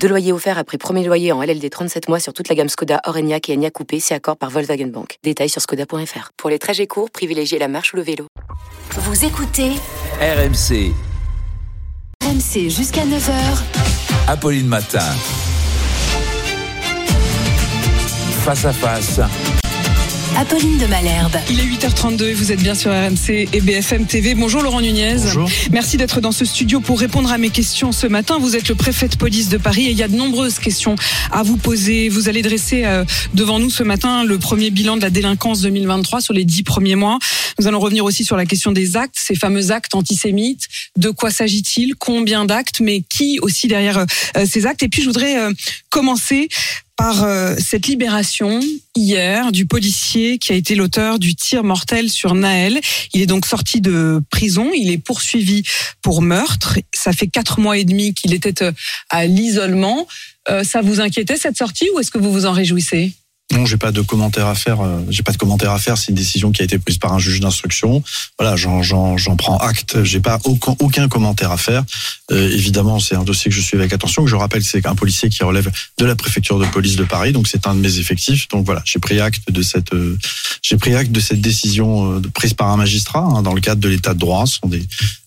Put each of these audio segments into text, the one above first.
Deux loyers offerts après premier loyer en LLD 37 mois sur toute la gamme Skoda, Orenia et Enya Coupé, c'est accord par Volkswagen Bank. Détails sur skoda.fr. Pour les trajets courts, privilégiez la marche ou le vélo. Vous écoutez RMC, RMC jusqu'à 9h. Apolline Matin. Face à face, Apolline de Malherbe. Il est 8h32 et vous êtes bien sur RMC et BFM TV. Bonjour Laurent Nunez. Bonjour. Merci d'être dans ce studio pour répondre à mes questions ce matin. Vous êtes le préfet de police de Paris et il y a de nombreuses questions à vous poser. Vous allez dresser euh, devant nous ce matin le premier bilan de la délinquance 2023 sur les dix premiers mois. Nous allons revenir aussi sur la question des actes, ces fameux actes antisémites. De quoi s'agit-il? Combien d'actes? Mais qui aussi derrière euh, ces actes? Et puis je voudrais euh, commencer par euh, cette libération hier du policier qui a été l'auteur du tir mortel sur Naël. Il est donc sorti de prison, il est poursuivi pour meurtre. Ça fait quatre mois et demi qu'il était euh, à l'isolement. Euh, ça vous inquiétait cette sortie ou est-ce que vous vous en réjouissez? Non, j'ai pas de commentaire à faire. euh, J'ai pas de commentaire à faire. C'est une décision qui a été prise par un juge d'instruction. Voilà, j'en prends acte. J'ai pas aucun, aucun commentaire à faire. Euh, évidemment, c'est un dossier que je suis avec attention. Que je rappelle, c'est un policier qui relève de la préfecture de police de Paris. Donc c'est un de mes effectifs. Donc voilà, j'ai pris acte de cette euh, j'ai pris acte de cette décision euh, prise par un magistrat hein, dans le cadre de l'état de droit. Ce sont des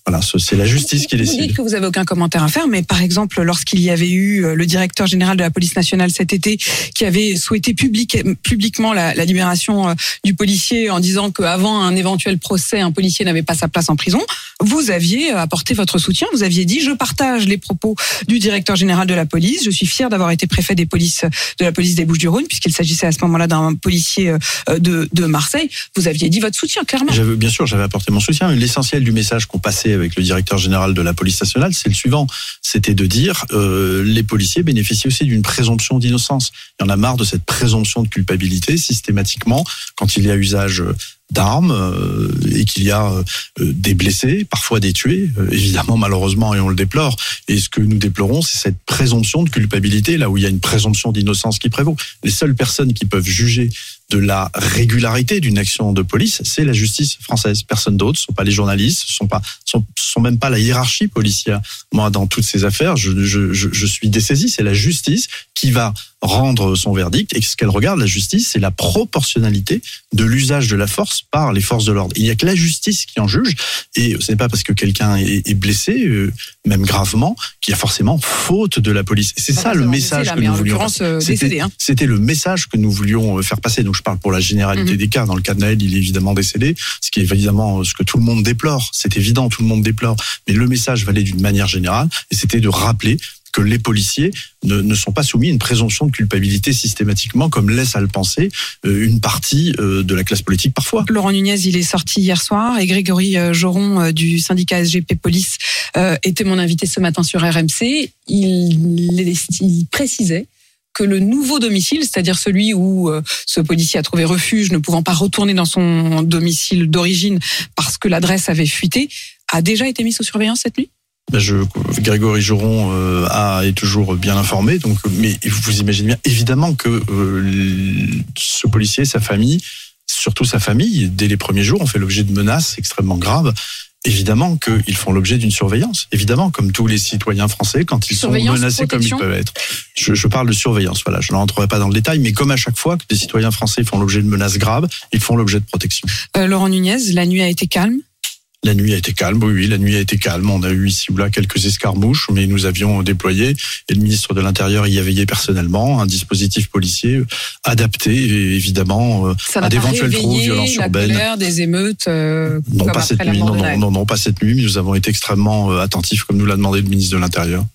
voilà, ce- c'est la justice qui Vous décide. dites que vous avez aucun commentaire à faire, mais par exemple, lorsqu'il y avait eu euh, le directeur général de la police nationale cet été qui avait souhaité public- publiquement la, la libération euh, du policier en disant qu'avant un éventuel procès, un policier n'avait pas sa place en prison, vous aviez euh, apporté votre soutien. Vous aviez dit je partage les propos du directeur général de la police. Je suis fier d'avoir été préfet des polices de la police des Bouches-du-Rhône puisqu'il s'agissait à ce moment-là d'un policier de, de Marseille. Vous aviez dit votre soutien clairement. Bien sûr, j'avais apporté mon soutien. L'essentiel du message qu'on passait avec le directeur général de la police nationale, c'est le suivant c'était de dire euh, les policiers bénéficient aussi d'une présomption d'innocence. Il y en a marre de cette présomption de culpabilité systématiquement quand il y a usage euh, d'armes euh, et qu'il y a euh, des blessés, parfois des tués, évidemment malheureusement et on le déplore. Et ce que nous déplorons, c'est cette présomption de culpabilité là où il y a une présomption d'innocence qui prévaut. Les seules personnes qui peuvent juger de la régularité d'une action de police, c'est la justice française. Personne d'autre, ce sont pas les journalistes, ce sont pas, sont, sont même pas la hiérarchie policière. Moi, dans toutes ces affaires, je, je, je, je suis dessaisi. C'est la justice qui va rendre son verdict. Et ce qu'elle regarde, la justice, c'est la proportionnalité de l'usage de la force par les forces de l'ordre. Il n'y a que la justice qui en juge. Et ce n'est pas parce que quelqu'un est, blessé, euh, même gravement, qu'il y a forcément faute de la police. Et c'est ça le message là, que nous voulions. euh, C'était- hein. C'était le message que nous voulions euh, faire passer. Donc je parle pour la généralité Mhm. des cas. Dans le cas de Naël, il est évidemment décédé, ce qui est évidemment ce que tout le monde déplore. C'est évident, tout le monde déplore. Mais le message valait d'une manière générale, et c'était de rappeler que les policiers ne, sont pas soumis à une présomption de culpabilité systématiquement, comme laisse à le penser euh, une partie euh, de la classe politique parfois. Laurent Nunez, il est sorti hier soir et Grégory euh, Joron du syndicat SGP Police était mon invité ce matin sur RMC. Il, il précisait que le nouveau domicile, c'est-à-dire celui où ce policier a trouvé refuge, ne pouvant pas retourner dans son domicile d'origine parce que l'adresse avait fuité, a déjà été mis sous surveillance cette nuit Je, Grégory Joron euh, a, est toujours bien informé, donc, mais vous imaginez bien évidemment que euh, ce policier, sa famille, surtout sa famille, dès les premiers jours, ont fait l'objet de menaces extrêmement graves. Évidemment qu'ils font l'objet d'une surveillance. Évidemment, comme tous les citoyens français, quand ils sont menacés comme ils peuvent être. Je, je parle de surveillance, voilà. Je n'entrerai pas dans le détail, mais comme à chaque fois que des citoyens français font l'objet de menaces graves, ils font l'objet de protection. Euh, Laurent Nunez, la nuit a été calme? La nuit a été calme, oui, oui, la nuit a été calme. On a eu ici ou là quelques escarmouches, mais nous avions déployé, et le ministre de l'Intérieur y a veillé personnellement, un dispositif policier adapté, et évidemment, euh, Ça à d'éventuels troubles, violences la urbaines. colère des émeutes euh, Non, pas cette nuit, non, non, non, non, pas cette nuit, mais nous avons été extrêmement euh, attentifs, comme nous l'a demandé le ministre de l'Intérieur.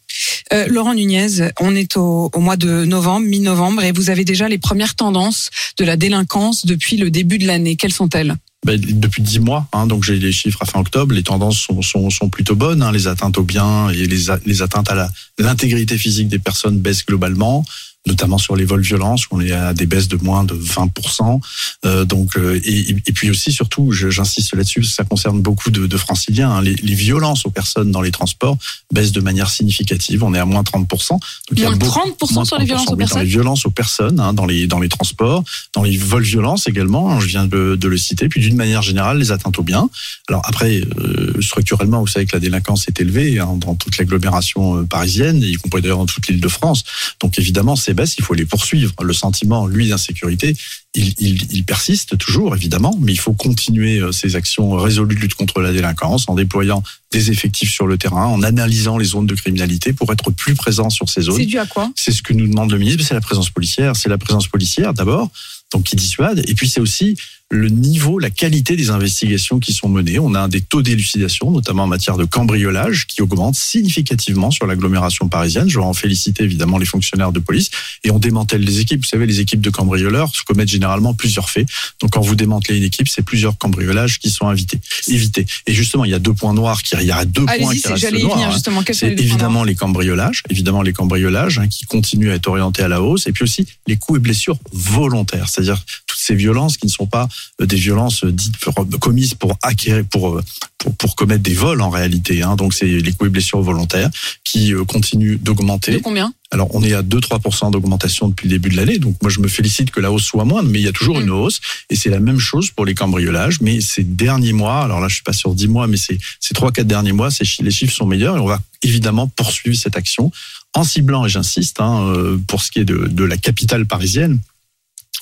Euh, Laurent Nunez, on est au, au mois de novembre, mi-novembre, et vous avez déjà les premières tendances de la délinquance depuis le début de l'année. Quelles sont-elles? Ben, depuis dix mois, hein, donc j'ai les chiffres à fin octobre, les tendances sont, sont, sont plutôt bonnes, hein, les atteintes aux biens et les, les atteintes à l'intégrité physique des personnes baissent globalement. Notamment sur les vols violents, où on est à des baisses de moins de 20%. Euh, donc, euh, et, et, puis aussi, surtout, j'insiste là-dessus, ça concerne beaucoup de, de franciliens, hein, les, les violences aux personnes dans les transports baissent de manière significative. On est à moins 30%. Donc, il y a beaucoup- 30% moins sur les violences aux oui, Dans les personnes violences aux personnes, hein, dans les dans les transports, dans les vols violences également. hein, je viens de, de le citer. Puis d'une manière générale, les atteintes aux biens. Alors après, euh, structurellement, vous savez que la délinquance est élevée hein, dans toute l'agglomération euh, parisienne, y compris d'ailleurs dans toute l'Île-de-France. Donc évidemment, ces baisses, il faut les poursuivre. Le sentiment, lui, d'insécurité, il, il, il persiste toujours, évidemment, mais il faut continuer euh, ces actions résolues de lutte contre la délinquance en déployant des effectifs sur le terrain, en analysant les zones de criminalité pour être plus présent sur ces zones. C'est dû à quoi? C'est ce que nous demande le ministre, c'est la présence policière. C'est la présence policière d'abord, donc qui dissuade, et puis c'est aussi le niveau, la qualité des investigations qui sont menées. On a un des taux d'élucidation, notamment en matière de cambriolage, qui augmente significativement sur l'agglomération parisienne. Je veux en féliciter évidemment les fonctionnaires de police. Et on démantèle les équipes. Vous savez, les équipes de cambrioleurs commettent généralement plusieurs faits. Donc quand vous démantelez une équipe, c'est plusieurs cambriolages qui sont invités, évités. Et justement, il y a deux points noirs qui, il y a deux points qui restent noirs. hein. C'est évidemment les cambriolages, évidemment les cambriolages hein, qui continuent à être orientés à la hausse, et puis aussi les coups et blessures volontaires, c'est-à-dire ces violences qui ne sont pas euh, des violences euh, dites commises pour acquérir, pour, euh, pour pour commettre des vols en réalité. Hein. Donc c'est les coups et blessures volontaires qui continuent De d'augmenter. combien? Alors, on est à 2-3% d'augmentation depuis le début de l'année. Donc, moi, je me félicite que la hausse soit moindre, mais il y a toujours Mm. une hausse. Et c'est la même chose pour les cambriolages. Mais ces derniers mois, alors là, je suis pas sur 10 mois, mais ces, ces 3-4 derniers mois, ces les chiffres sont meilleurs. Et on va évidemment poursuivre cette action en ciblant, et j'insiste, hein, pour ce qui est de, de la capitale parisienne,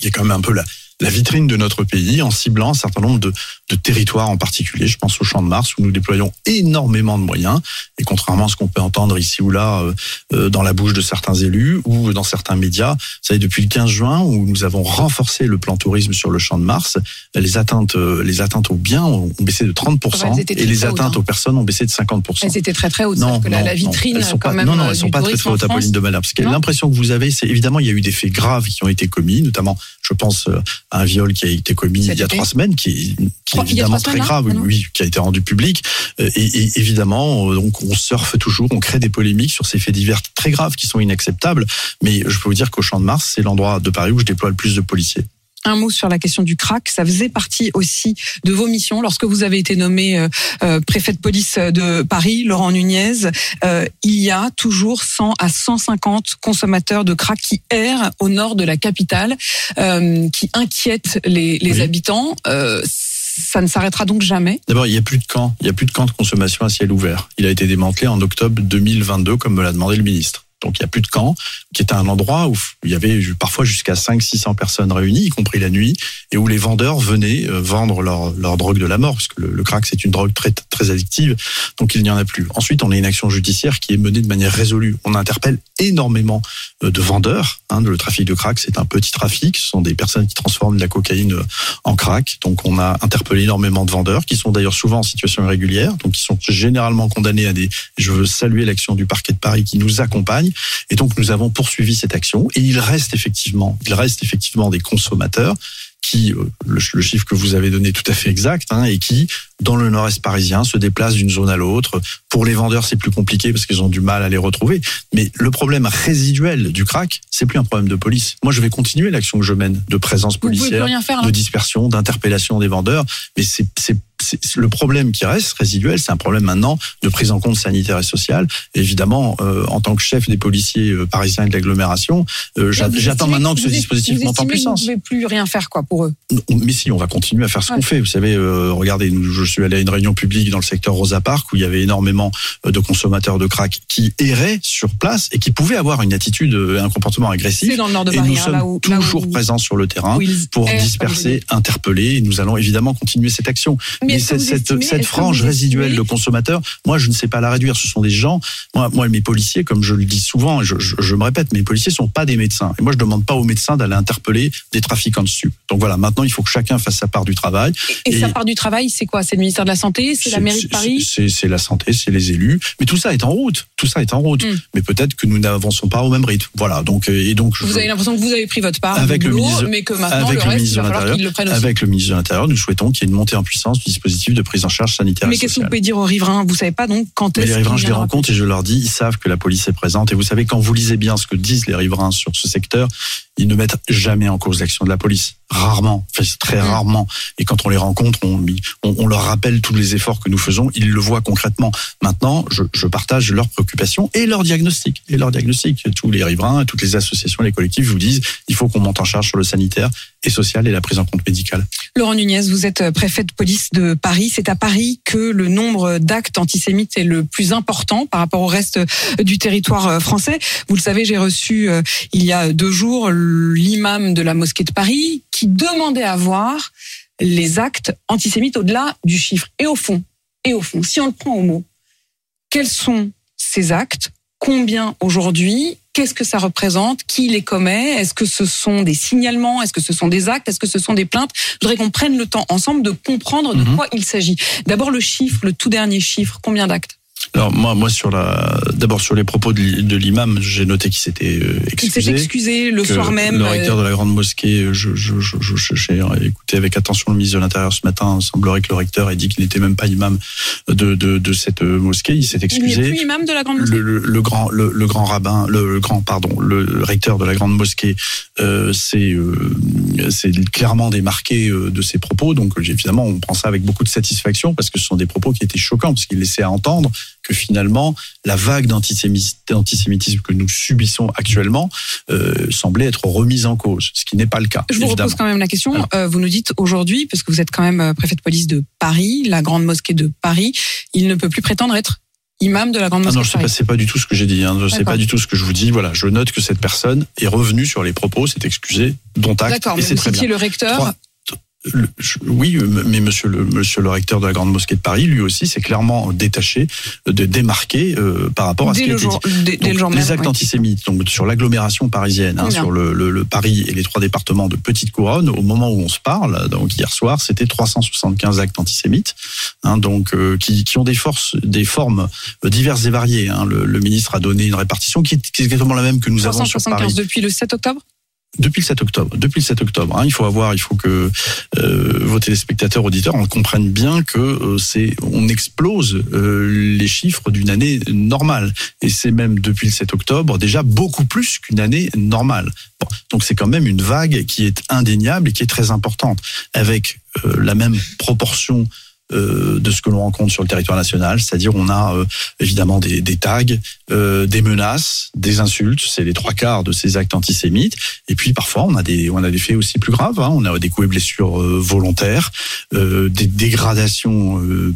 qui est quand même un peu la, la vitrine de notre pays, en ciblant un certain nombre de, de territoires en particulier. Je pense au Champ de Mars, où nous déployons énormément de moyens. Et contrairement à ce qu'on peut entendre ici ou là euh, euh, dans la bouche de certains élus ou dans certains médias, vous savez, depuis le 15 juin, où nous avons renforcé le plan tourisme sur le Champ de Mars, les atteintes, euh, les atteintes aux biens ont baissé de 30% Elles étaient et les atteintes hein. aux personnes ont baissé de 50%. Elles étaient très très hautes. Non, que la, non, la vitrine, non, elles sont quand pas, même, non, non, elles sont pas très très hautes, Apolline de Malherbe. Parce que l'impression que vous avez, c'est évidemment, il y a eu des faits graves qui ont été commis, notamment, je pense, un viol qui a été commis il y a trois semaines, qui, est- qui évidemment très semaines, là grave, oui, qui a été rendu public. Euh, Et, et évidemment, euh, donc, on surfe toujours, on crée des polémiques sur ces faits divers très graves qui sont inacceptables. Mais je peux vous dire qu'au Champ de Mars, c'est l'endroit de Paris où je déploie le plus de policiers. Un mot sur la question du crack. Ça faisait partie aussi de vos missions lorsque vous avez été nommé euh, euh, préfet de police de Paris, Laurent Nunez. euh, il y a toujours 100 à 150 consommateurs de crack qui errent au nord de la capitale, euh, qui inquiètent les, les Oui. habitants. Euh, ça ne s'arrêtera donc jamais. D'abord, il n'y a plus de camp. Il n'y a plus de camp de consommation à ciel ouvert. Il a été démantelé en octobre 2022, comme me l'a demandé le ministre. Donc, il n'y a plus de camp, qui est un endroit où il y avait parfois jusqu'à 500-600 personnes réunies, y compris la nuit, et où les vendeurs venaient euh, vendre leur, leur drogue de la mort, parce que le, le crack, c'est une drogue très, très addictive. Donc, il n'y en a plus. Ensuite, on a une action judiciaire qui est menée de manière résolue. On interpelle énormément euh, de vendeurs. Hein, le trafic de crack, c'est un petit trafic. Ce sont des personnes qui transforment de la cocaïne euh, en crack. Donc, on a interpellé énormément de vendeurs qui sont d'ailleurs souvent en situation irrégulière, donc qui sont généralement condamnés à des. Je veux saluer l'action du parquet de Paris qui nous accompagne. Et donc, nous avons poursuivi cette action. Et il reste effectivement, il reste effectivement des consommateurs qui, euh, le, le chiffre que vous avez donné est tout à fait exact, hein, et qui, dans le nord-est parisien, se déplacent d'une zone à l'autre. Pour les vendeurs, c'est plus compliqué parce qu'ils ont du mal à les retrouver. Mais le problème résiduel du crack, c'est plus un problème de police. Moi, je vais continuer l'action que je mène de présence policière, faire. hein. de dispersion, d'interpellation des vendeurs. Mais c'est- le problème qui reste résiduel, c'est un problème maintenant de prise en compte sanitaire et sociale. Et évidemment, euh, en tant que chef des policiers euh, parisiens et de l'agglomération, euh, j'attends maintenant que ce dispositif monte en puissance. Vous ne pouvez plus rien faire quoi pour eux. Mais si, on va continuer à faire ce Ouais. qu'on fait. Vous savez, euh, regardez, nous, je suis allé à une réunion publique dans le secteur Rosa Park où il y avait énormément de consommateurs de crack qui erraient sur place et qui pouvaient avoir une attitude, euh, un comportement agressif. Dans le nord de Et Paris, nous hein, sommes là où, là toujours où- présents sur le terrain pour disperser, interpeller. Et nous allons évidemment continuer cette action. Mais, que cette, estimez- frange résiduelle de consommateurs, moi, je ne sais pas la réduire. Ce sont des gens. Moi, moi mes policiers, comme je le dis souvent, je, je, je me répète, mes policiers sont pas des médecins. Et moi, je demande pas aux médecins d'aller interpeller des trafiquants de stupes. Donc voilà, maintenant, il faut que chacun fasse sa part du travail. Et, Et- ça part du travail, c'est quoi? C'est le ministère de la Santé? C'est la mairie de Paris? C'est la santé, c'est les élus. Mais tout ça est en route. Tout ça est en route. Mm. Mais peut-être que nous n'avançons pas au même rythme. Voilà. Donc euh, et donc je- Vous avez l'impression que vous avez pris votre part Avec du le boulot, ministre- mais que maintenant le reste, il va de falloir l'Intérieur, qu'ils le prennent aussi. avec le ministre de l'Intérieur, nous souhaitons qu'il y ait une montée en puissance du dispositif de prise en charge sanitaire Mais qu'est-ce que vous pouvez dire aux riverains? Vous savez pas donc quand est-ce les riverains, je les rencontre et je leur dis, ils savent que la police est présente. Et vous savez, quand vous lisez bien ce que disent les riverains sur ce secteur, ils ne mettent jamais en cause l'action de la police. Rarement, enfin, très Mhm. rarement. Et quand on les rencontre, on, on, on leur rappelle tous les efforts que nous faisons. Ils le voient concrètement. Maintenant, je, je partage leurs préoccupations et leurs diagnostics. Et leurs diagnostics. Tous les riverains, toutes les associations, les collectifs vous disent, il faut qu'on monte en charge sur le sanitaire et social et la prise en compte médicale. Laurent Nunez, vous êtes préfet de police de Paris. C'est à Paris que le nombre d'actes antisémites est le plus important par rapport au reste du territoire euh, français. Vous le savez, j'ai reçu euh, il y a deux jours l'imam de la mosquée de Paris qui demandait à voir les actes antisémites au-delà du chiffre. Et au fond, et au fond, si on le prend au mot, quels sont ces actes? Combien aujourd'hui? Qu'est-ce que ça représente? Qui les commet? Est-ce que ce sont des signalements? Est-ce que ce sont des actes? Est-ce que ce sont des plaintes? Je voudrais qu'on prenne le temps ensemble de comprendre de Mhm. quoi il s'agit. D'abord le chiffre, le tout dernier chiffre. Combien d'actes? Alors moi, moi sur la, d'abord sur les propos de l'i- de l'imam, j'ai noté qu'il s'était euh, Il s'est excusé. excusé le soir même. Le euh, recteur de la grande mosquée, je, j'ai écouté avec attention le ministre de l'Intérieur ce matin. Il semblerait que le recteur ait dit qu'il n'était même pas imam de, de, de cette euh, mosquée. Il s'est il excusé. plus imam de la grande mosquée. Le, le, le grand le, le grand rabbin le, grand pardon le recteur de la grande mosquée euh, c'est euh, c'est clairement démarqué euh, de ses propos donc euh, évidemment on prend ça avec beaucoup de satisfaction parce que ce sont des propos qui étaient choquants parce qu'il laissait à entendre que finalement la vague d'antisémitisme que nous subissons actuellement euh, semblait être remise en cause ce qui n'est pas le cas Je vous évidemment. repose quand même la question. Alors. Euh, vous nous dites aujourd'hui, parce que vous êtes quand même euh, préfet de police de Paris, la grande mosquée de Paris, il ne peut plus prétendre être imam de la grande Ah mosquée non, de c'est pas, du tout ce que j'ai dit. Hein. C'est D'accord. pas du tout ce que je vous dis. Voilà, je note que cette personne est revenue sur les propos, s'est excusée, dont acte, D'accord, mais c'est le recteur. Trois- Le- oui, euh, mais monsieur le, monsieur le recteur de la grande mosquée de Paris, lui aussi, s'est clairement détaché, euh, de démarquer euh, par rapport à ce qui a le, été jour, dit. dès, dès Donc, le jour les même. actes oui. antisémites, donc sur l'agglomération parisienne, hein, sur le, le- le Paris et les trois départements de Petite Couronne, au moment où on se parle, donc hier soir, c'était 375 actes antisémites, hein, donc euh, qui, qui ont des forces, des formes diverses et variées. hein. Le, le ministre a donné une répartition qui est, qui est exactement la même que nous avons sur Paris. 375 depuis le 7 octobre Depuis le 7 octobre. Depuis le 7 octobre. hein, il faut avoir, il faut que euh, vos téléspectateurs, auditeurs, en comprennent bien que euh, c'est, on explose euh, les chiffres d'une année normale. Et c'est même depuis le 7 octobre déjà beaucoup plus qu'une année normale. Bon, donc c'est quand même une vague qui est indéniable et qui est très importante, avec euh, la même proportion de ce que l'on rencontre sur le territoire national, c'est-à-dire on a euh, évidemment des, tags, euh, des menaces, des insultes, c'est les trois quarts de ces actes antisémites. Et puis parfois on a des on a des faits aussi plus graves, hein. on a des coups et blessures euh, volontaires, euh, des dégradations. euh,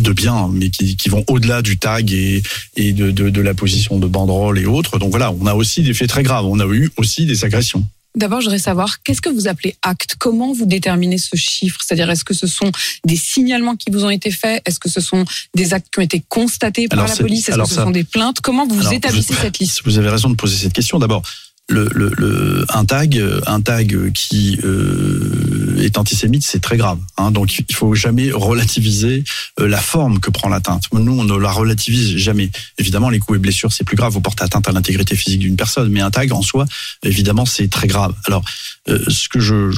de biens, mais qui, vont au-delà du tag et, de, de la position de banderole et autres. Donc voilà, on a aussi des faits très graves. On a eu aussi des agressions. D'abord, je voudrais savoir, qu'est-ce que vous appelez acte? Comment vous déterminez ce chiffre? C'est-à-dire, est-ce que ce sont des signalements qui vous ont été faits? Est-ce que ce sont des actes qui ont été constatés par Alors, la police? Est-ce que ce ça- sont des plaintes? Comment vous Alors, établissez cette liste? Vous avez raison de poser cette question. D'abord, le, le, le- un tag, un tag qui euh, est antisémite, c'est très grave. Hein, donc, il faut jamais relativiser euh, la forme que prend l'atteinte. Nous, on ne la relativise jamais. Évidemment, les coups et blessures, c'est plus grave. Vous portez atteinte à l'intégrité physique d'une personne, mais un tag en soi, évidemment, c'est très grave. Alors, euh, ce que je,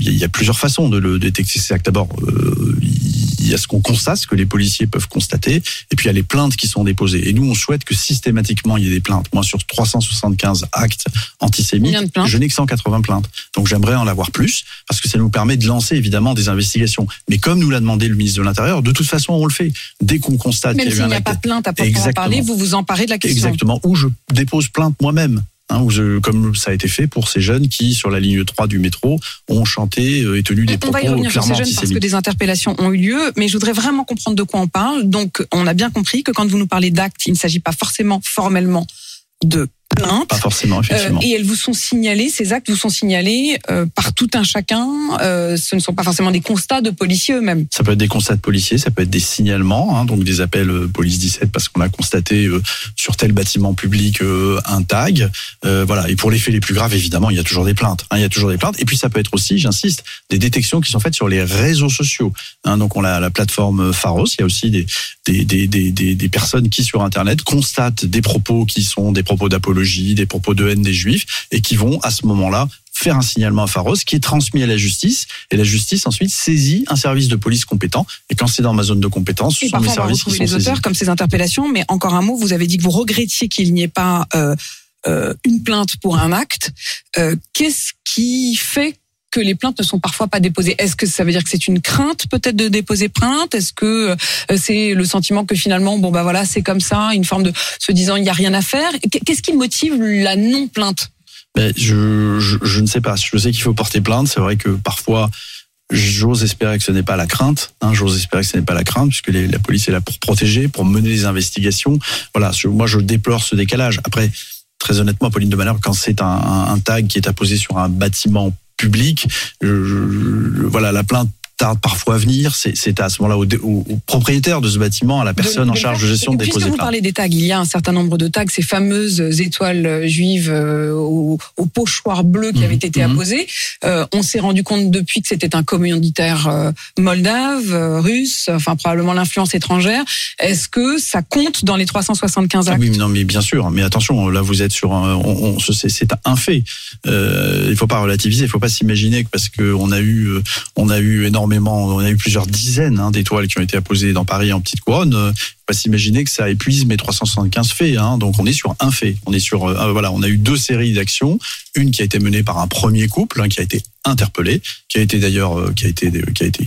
il y a plusieurs façons de le détecter ces actes. D'abord, euh, il y a ce qu'on constate, ce que les policiers peuvent constater, et puis il y a les plaintes qui sont déposées. Et nous, on souhaite que systématiquement il y ait des plaintes. Moi, sur 375 actes antisémites, je n'ai que 180 plaintes. Donc j'aimerais en avoir plus, parce que ça nous permet de lancer évidemment des investigations. Mais comme nous l'a demandé le ministre de l'Intérieur, de toute façon, on le fait. Dès qu'on constate Même qu'il y a eu s'il un n'y a acte pas de plainte à proprement parler, vous vous emparez de la question. Exactement. Ou je dépose plainte moi-même. Hein, où je- comme ça a été fait pour ces jeunes qui, sur la ligne 3 du métro, ont chanté euh, et tenu des On propos va y revenir sur ces jeunes parce que des interpellations ont eu lieu, mais je voudrais vraiment comprendre de quoi on parle. Donc, on a bien compris que quand vous nous parlez d'actes, il ne s'agit pas forcément formellement de plainte. Pas forcément, Euh, effectivement. et elles vous sont signalées, ces actes vous sont signalés euh, par tout un chacun. Euh, ce ne sont pas forcément des constats de policiers eux-mêmes. Ça peut être des constats de policiers, ça peut être des signalements, hein, donc des appels police 17 parce qu'on a constaté sur tel bâtiment public un tag. Voilà. Et pour les faits les plus graves, évidemment, il y a toujours des plaintes. hein, il y a toujours des plaintes. Et puis ça peut être aussi, j'insiste, des détections qui sont faites sur les réseaux sociaux. Hein, donc on a la plateforme Pharos. Il y a aussi des des, des, des, des, des personnes qui sur Internet constatent des propos qui sont des propos d'apologie, des propos de haine des juifs, et qui vont à ce moment-là faire un signalement à Pharos qui est transmis à la justice et la justice ensuite saisit un service de police compétent et quand c'est dans ma zone de compétence, ce Et sont mes services qui sont les saisis. auteurs comme ces interpellations. Mais encore un mot, vous avez dit que vous regrettiez qu'il n'y ait pas euh, euh, une plainte pour un acte. Euh, Qu'est-ce qui fait que les plaintes ne sont parfois pas déposées Est-ce que ça veut dire que c'est une crainte peut-être de déposer plainte? Est-ce que euh, c'est le sentiment que finalement, bon bah voilà, c'est comme ça, une forme de se disant il n'y a rien à faire? Qu'est-ce qui motive la non-plainte? Ben, je, ne sais pas. Je sais qu'il faut porter plainte. C'est vrai que parfois, j'ose espérer que ce n'est pas la crainte. Hein, j'ose espérer que ce n'est pas la crainte, puisque la police est là pour protéger, pour mener les investigations. Voilà. moi, je déplore ce décalage. Après, très honnêtement, Pauline de Malheur, quand c'est un, un tag qui est apposé sur un bâtiment je- voilà, la plainte tarde parfois à venir. C'est à ce moment-là au, au- au propriétaire de ce bâtiment, à la personne en charge de gestion de Puisque déposer vous plainte. parlez des tags, il y a un certain nombre de tags, ces fameuses étoiles juives euh, au, au pochoir bleu qui Mhm, avaient été mhm. apposées. Euh, on s'est rendu compte depuis que c'était un commanditaire euh, moldave, euh, russe, enfin probablement l'influence étrangère. Est-ce que ça compte dans les 375 Ah actes oui, mais non, mais bien sûr. Mais attention, là, vous êtes sur un, on, on- c'est un fait. Il faut pas relativiser. Il faut pas s'imaginer que parce que on a eu, on a eu énormément, on a eu plusieurs dizaines hein, d'étoiles qui ont été apposées dans Paris en petite couronne. Euh, pas s'imaginer que ça épuise mes 375 faits. Hein. Donc on est sur un fait. On est sur, euh, voilà, on a eu deux séries d'actions. Une qui a été menée par un premier couple, hein, qui a été interpellé, qui a été d'ailleurs, euh, qui a été, qui a été,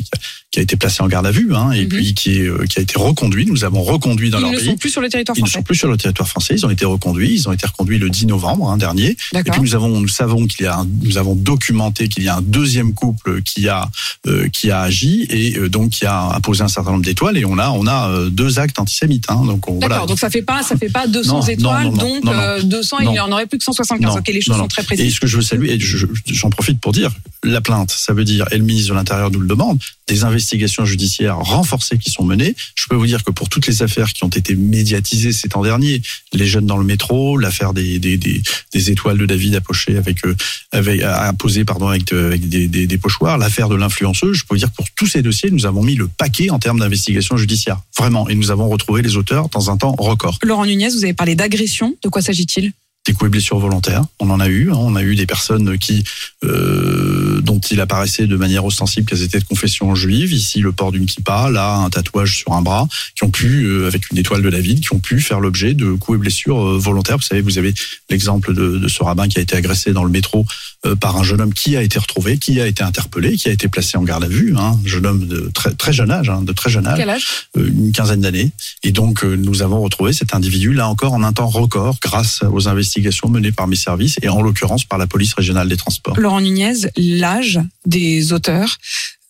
qui a été placé en garde à vue, hein, et Mhm. puis qui, est, euh, qui a été reconduit. Nous avons reconduit dans Ils leur ne pays. sont plus sur le territoire Ils ne français. sont plus sur le territoire français. Ils ont été reconduits. Ils ont été reconduits le 10 novembre dernier. Et puis nous avons, nous savons qu'il y a, un- nous avons documenté qu'il y a un deuxième couple qui a, euh, qui a agi et euh, donc qui a apposé un certain nombre d'étoiles. Et on a, on a euh, deux actes antisémites. Hein, donc on, D'accord, voilà. donc ça fait pas, ça fait pas 200 Non, non, étoiles, non, non, donc non, non. euh, 200, il Non. y en aurait plus que 175. Non, ok, les choses sont très Et précises. ce que je veux saluer, et je- je- j'en profite pour dire, la plainte, ça veut dire, et le ministre de l'Intérieur nous le demande, des investigations judiciaires renforcées qui sont menées. Je peux vous dire que pour toutes les affaires qui ont été médiatisées ces temps derniers, les jeunes dans le métro, l'affaire des, des, des, des étoiles de David appochées avec, euh, avec apposées pardon avec, euh, avec des, des, des pochoirs, l'affaire de l'influenceuse, je peux vous dire que pour tous ces dossiers, nous avons mis le paquet en termes d'investigation judiciaire, vraiment, et nous avons les auteurs dans un temps record. Laurent Nunez, vous avez parlé d'agression. De quoi s'agit-il? Des coups et blessures volontaires. On en a eu. hein. On a eu des personnes qui, euh, dont il apparaissait de manière ostensible qu'elles étaient de confession juive. Ici, le port d'une kippa, là, un tatouage sur un bras, qui ont pu, euh, avec une étoile de David, qui ont pu faire l'objet de coups et blessures euh, volontaires. Vous savez, vous avez l'exemple de, de ce rabbin qui a été agressé dans le métro euh, par un jeune homme qui a été retrouvé, qui a été interpellé, qui a été placé en garde à vue. Hein. Un jeune homme de très, très jeune âge, hein, de très jeune âge Quel âge? Euh, une quinzaine d'années. Et donc, euh, nous avons retrouvé cet individu, là encore, en un temps record, grâce aux investigations menées par mes services et en l'occurrence par la police régionale des transports. Laurent Nunez, l'âge des auteurs.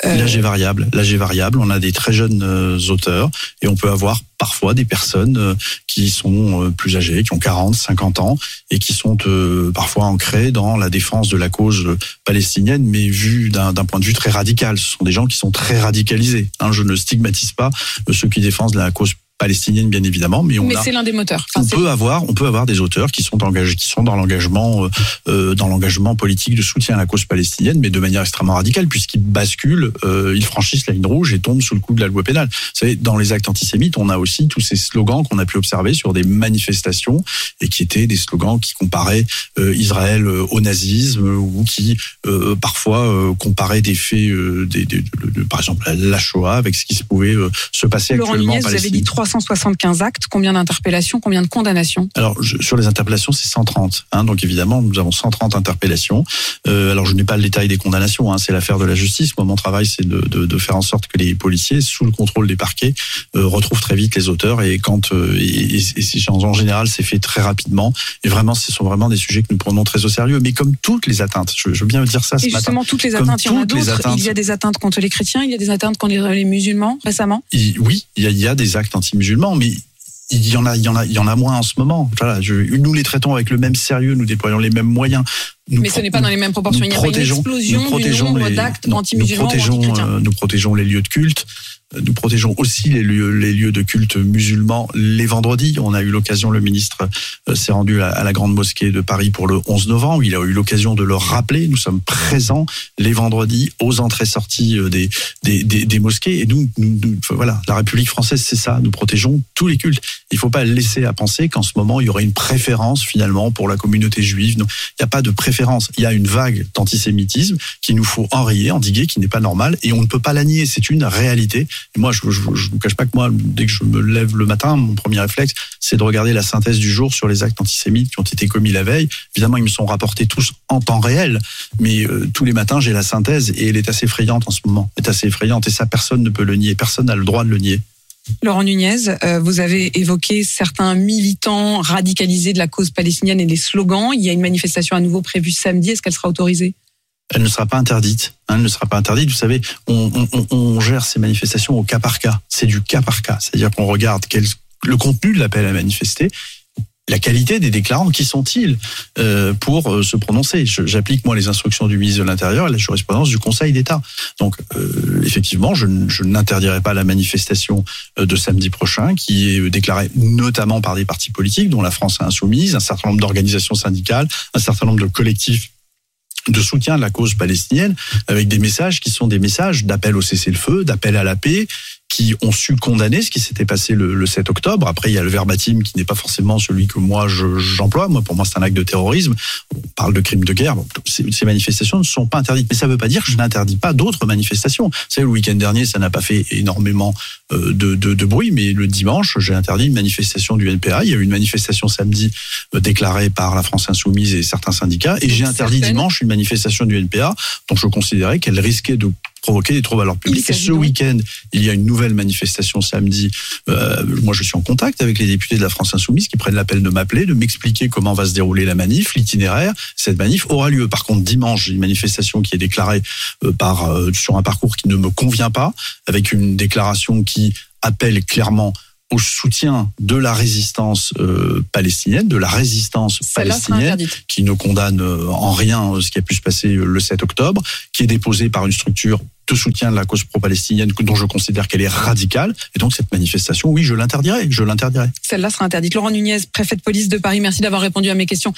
euh, L'âge est variable. L'âge est variable. On a des très jeunes euh, auteurs et on peut avoir parfois des personnes euh, qui sont plus âgées, qui ont 40, 50 ans et qui sont parfois ancrées dans la défense de la cause palestinienne, mais vu d'un point de vue très radical. Ce sont des gens qui sont très radicalisés. Hein, je ne stigmatise pas ceux qui défendent la cause palestinienne, bien évidemment, mais on mais c'est l'un des moteurs. Enfin, on peut avoir, on peut avoir des auteurs qui sont engagés, qui sont dans l'engagement, euh, euh, dans l'engagement politique de soutien à la cause palestinienne, mais de manière extrêmement radicale, puisqu'ils basculent, euh, ils franchissent la ligne rouge et tombent sous le coup de la loi pénale. Vous savez, dans les actes antisémites, on a aussi tous ces slogans qu'on a pu observer sur des manifestations et qui étaient des slogans qui comparaient euh, Israël euh, au nazisme ou qui euh, parfois euh, comparaient des faits, euh, des, des- de- de- par exemple la Shoah avec ce qui se pouvait se passer Laurent actuellement en vous avez Palestine. 375 actes. Combien d'interpellations Combien de condamnations? Alors je- sur les interpellations, c'est 130. Hein, donc évidemment, nous avons 130 interpellations. Euh, alors je n'ai pas le détail des condamnations. Hein, c'est l'affaire de la justice. Moi, mon travail, c'est de, de, de faire en sorte que les policiers, sous le contrôle des parquets, euh, retrouvent très vite les auteurs. Et quand euh, et, et- et c'est- en général, c'est fait très rapidement. Et vraiment, ce sont vraiment des sujets que nous prenons très au sérieux. Mais comme toutes les atteintes, je, je veux bien dire ça ce Et matin. justement, toutes les atteintes, il y en a d'autres. Il y a des atteintes contre les chrétiens, il y a des atteintes contre les musulmans récemment? Oui, il y a, il y a des actes anti-musulmans, mais il y en a, il y en a, il y en a moins en ce moment. Voilà, nous les traitons avec le même sérieux, nous déployons les mêmes moyens. Nous Mais ce n'est pas dans les mêmes proportions. Il n'y a une explosion du protégeons nombre les- d'actes anti-musulmans euh, nous protégeons les lieux de culte. Euh, Nous protégeons aussi les lieux, les lieux de culte musulmans les vendredis. On a eu l'occasion, le ministre euh, s'est rendu à, à la grande mosquée de Paris pour le 11 novembre. Il a eu l'occasion de le rappeler. Nous sommes présents les vendredis aux entrées-sorties des, des, des, des mosquées. Et nous, nous- nous- enfin, voilà, la République française, c'est ça. Nous protégeons tous les cultes. Il ne faut pas laisser à penser qu'en ce moment, il y aurait une préférence finalement pour la communauté juive. Il n'y a pas de préférence Il y a une vague d'antisémitisme qu'il nous faut enrayer, endiguer, qui n'est pas normale, et on ne peut pas la nier. C'est une réalité. Et moi, je ne vous cache pas que moi, dès que je me lève le matin, mon premier réflexe, c'est de regarder la synthèse du jour sur les actes antisémites qui ont été commis la veille. Évidemment, ils me sont rapportés tous en temps réel, mais euh, tous les matins, j'ai la synthèse et elle est assez effrayante en ce moment. Elle est assez effrayante et ça, personne ne peut le nier. Personne n'a le droit de le nier. Laurent Nunez, euh, vous avez évoqué certains militants radicalisés de la cause palestinienne et des slogans. Il y a une manifestation à nouveau prévue samedi. Est-ce qu'elle sera autorisée? Elle ne sera pas interdite. Elle ne sera pas interdite. Vous savez, on, on, on gère ces manifestations au cas par cas. C'est du cas par cas. C'est-à-dire qu'on regarde quel, le contenu de l'appel à manifester la qualité des déclarants, qui sont-ils euh, pour euh, se prononcer J'applique moi les instructions du ministre de l'Intérieur et la jurisprudence du Conseil d'État. Donc euh, effectivement, je, je n'interdirai pas la manifestation de samedi prochain, qui est déclarée notamment par des partis politiques, dont la France a insoumise, un certain nombre d'organisations syndicales, un certain nombre de collectifs de soutien de la cause palestinienne, avec des messages qui sont des messages d'appel au cessez-le-feu, d'appel à la paix, qui ont su condamner ce qui s'était passé le, le, 7 octobre. Après, il y a le verbatim qui n'est pas forcément celui que moi j'emploie. moi, pour moi, c'est un acte de terrorisme. On parle de crimes de guerre. Bon, ces, ces, manifestations ne sont pas interdites, mais ça ne veut pas dire que je n'interdis pas d'autres manifestations. Vous savez, le week-end dernier, ça n'a pas fait énormément euh, de, de, de, bruit, mais le dimanche, j'ai interdit une manifestation du NPA. Il y a eu une manifestation samedi euh, déclarée par la France Insoumise et certains syndicats, et j'ai interdit dimanche une manifestation du NPA dont je considérais qu'elle risquait de provoquer des troubles à l'ordre public. Et ce week-end, il y a une nouvelle manifestation samedi. Euh, moi, je suis en contact avec les députés de la France Insoumise qui prennent l'appel de m'appeler, de m'expliquer comment va se dérouler la manif, l'itinéraire. Cette manif aura lieu. Par contre, dimanche, une manifestation qui est déclarée euh, par euh, sur un parcours qui ne me convient pas, avec une déclaration qui appelle clairement au soutien de la résistance euh, palestinienne, de la résistance palestinienne, qui ne condamne en rien ce qui a pu se passer le 7 octobre, qui est déposée par une structure de soutien de la cause pro-palestinienne dont je considère qu'elle est radicale. Et donc cette manifestation, oui, je l'interdirai, je l'interdirai. Celle-là sera interdite. Laurent Nunez, préfet de police de Paris, merci d'avoir répondu à mes questions.